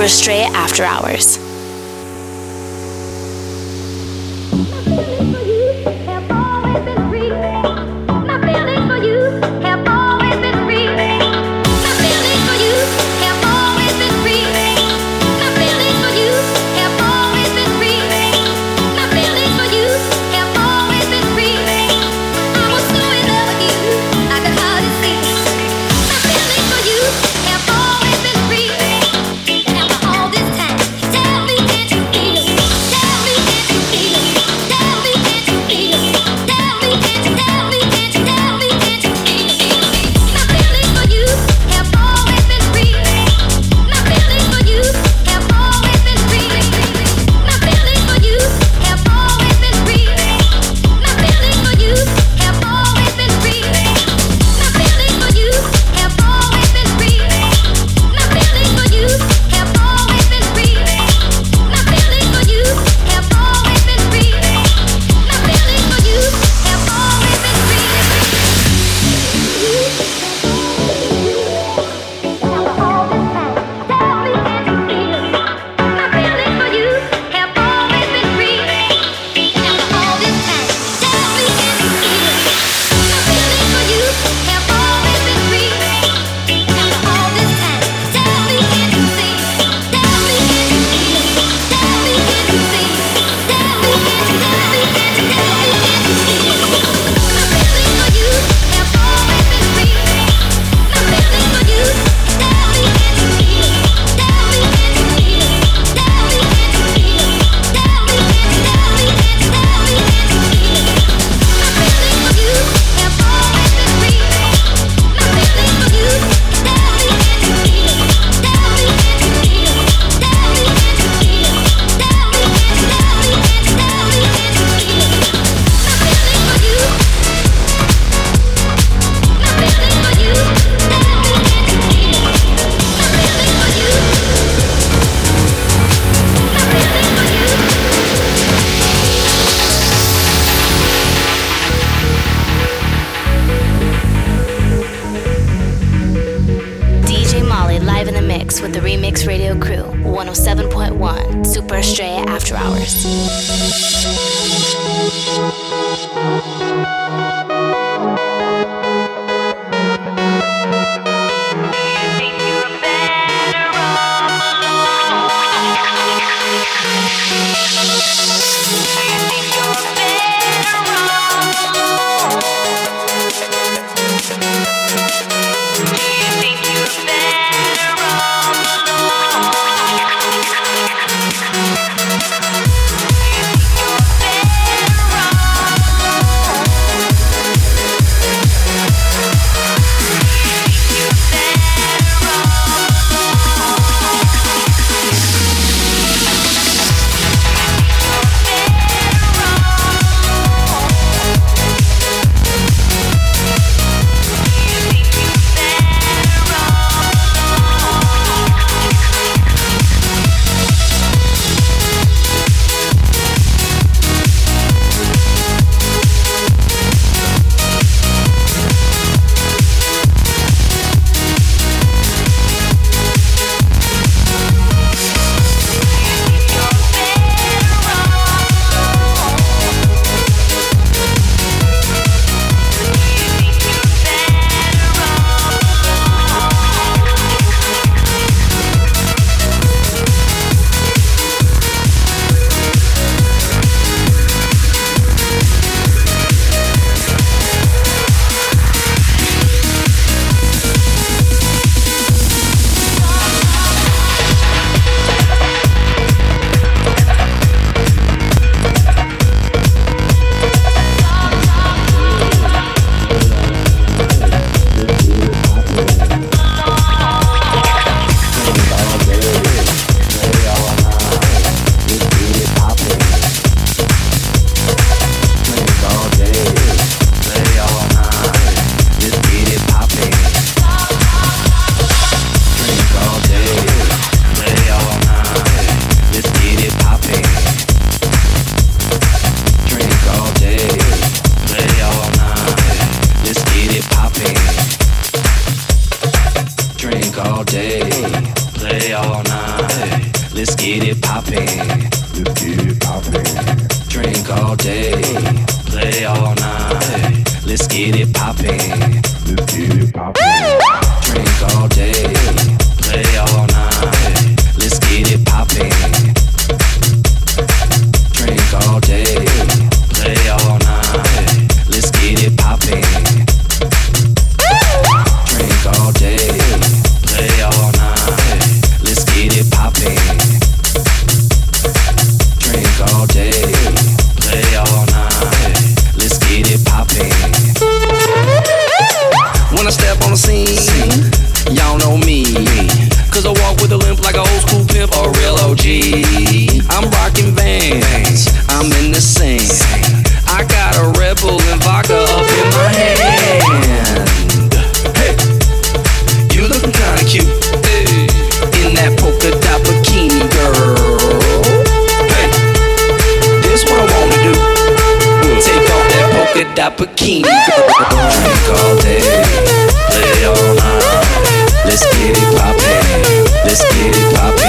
Super Stray After Hours. espírito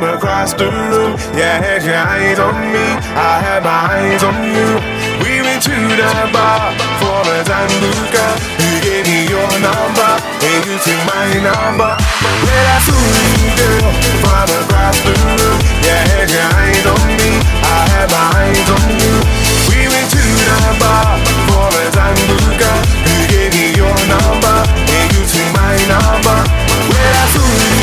climb across the room. Yeah, had your eyes on me, I had my eyes on you. We went to the bar for a Sambuca. You gave me your number, and you took my number. When I saw you, girl, from across the room. Yeah, had your eyes on me, I had my eyes on you. We went to the bar for a Sambuca. You gave me your number, and you took my number. When I saw you.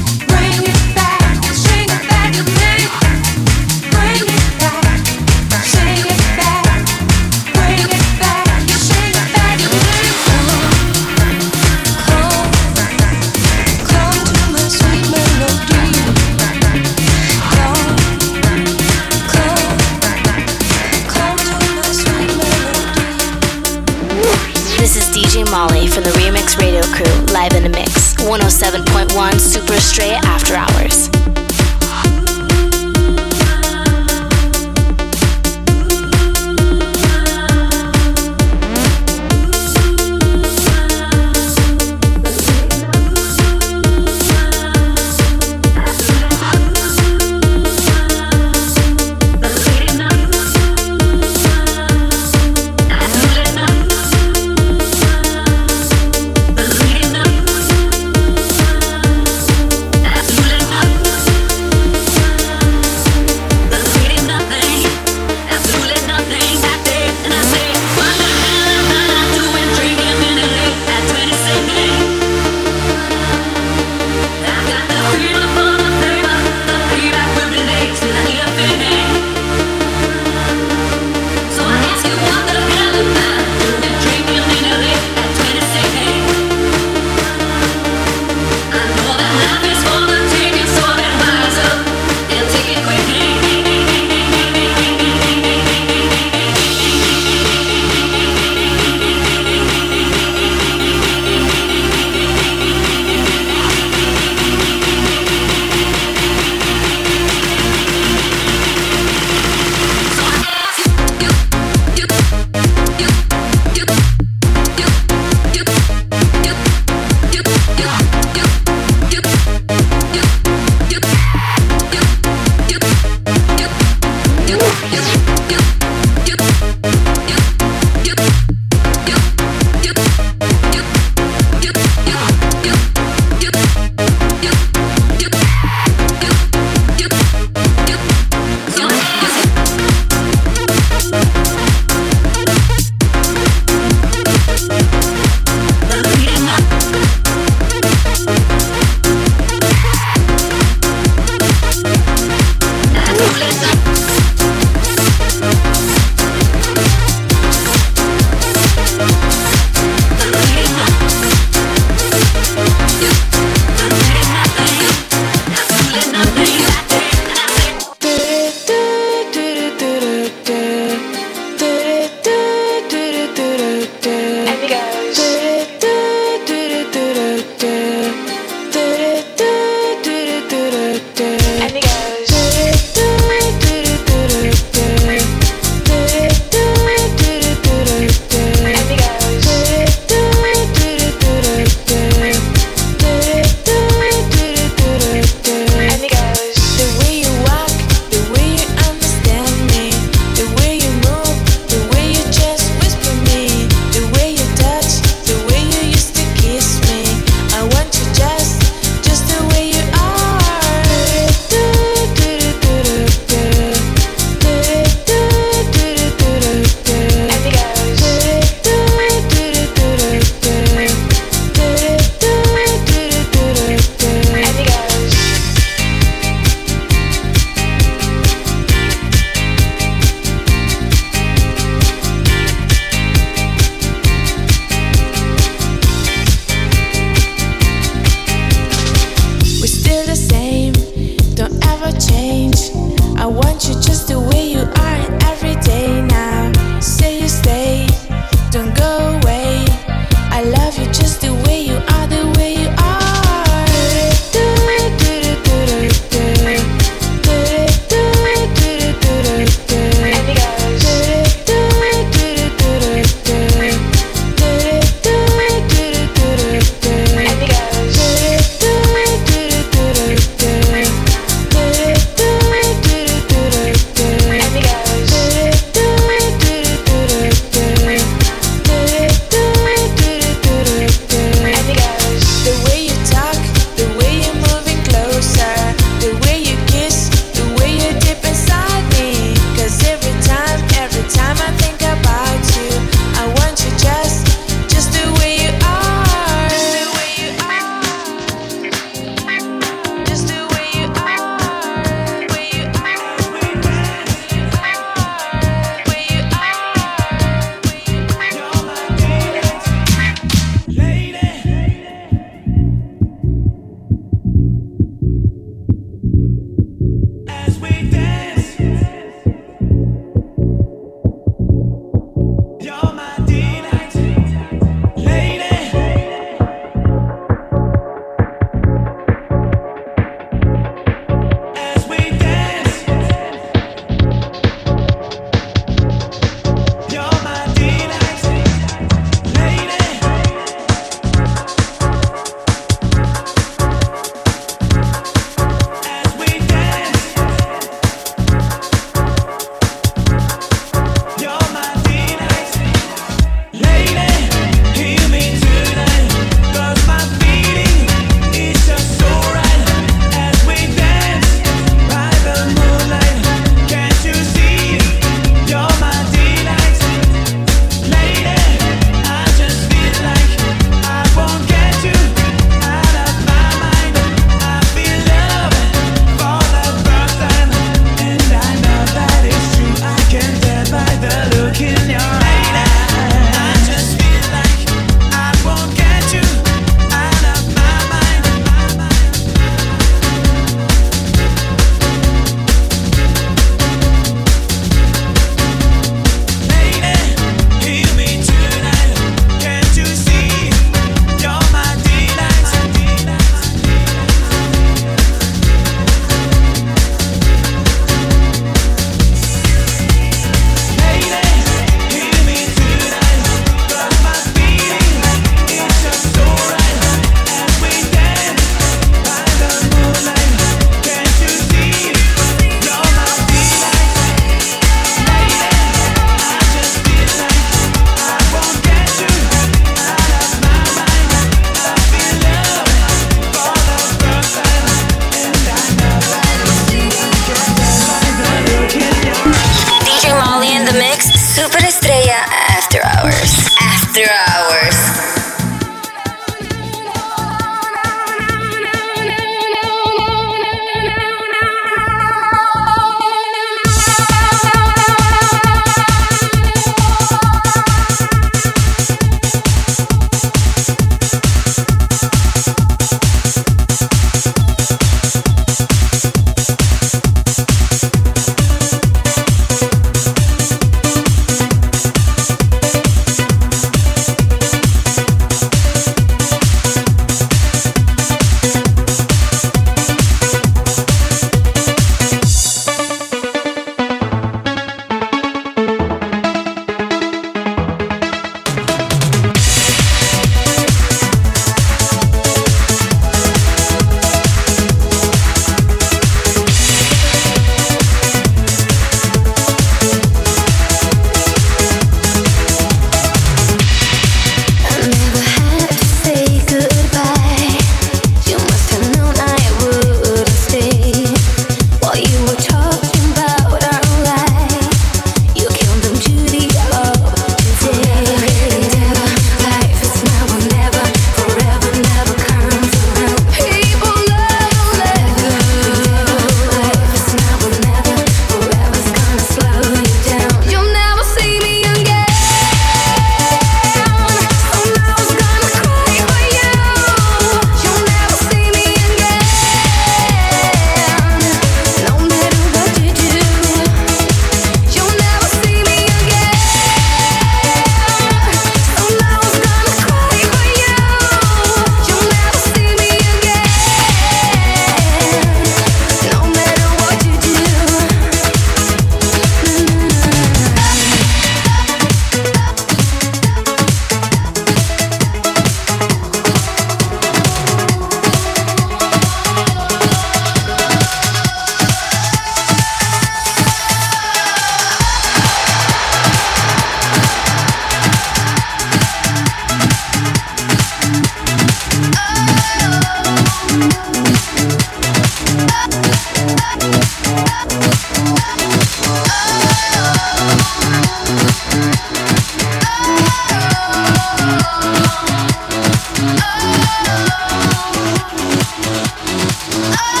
Oh.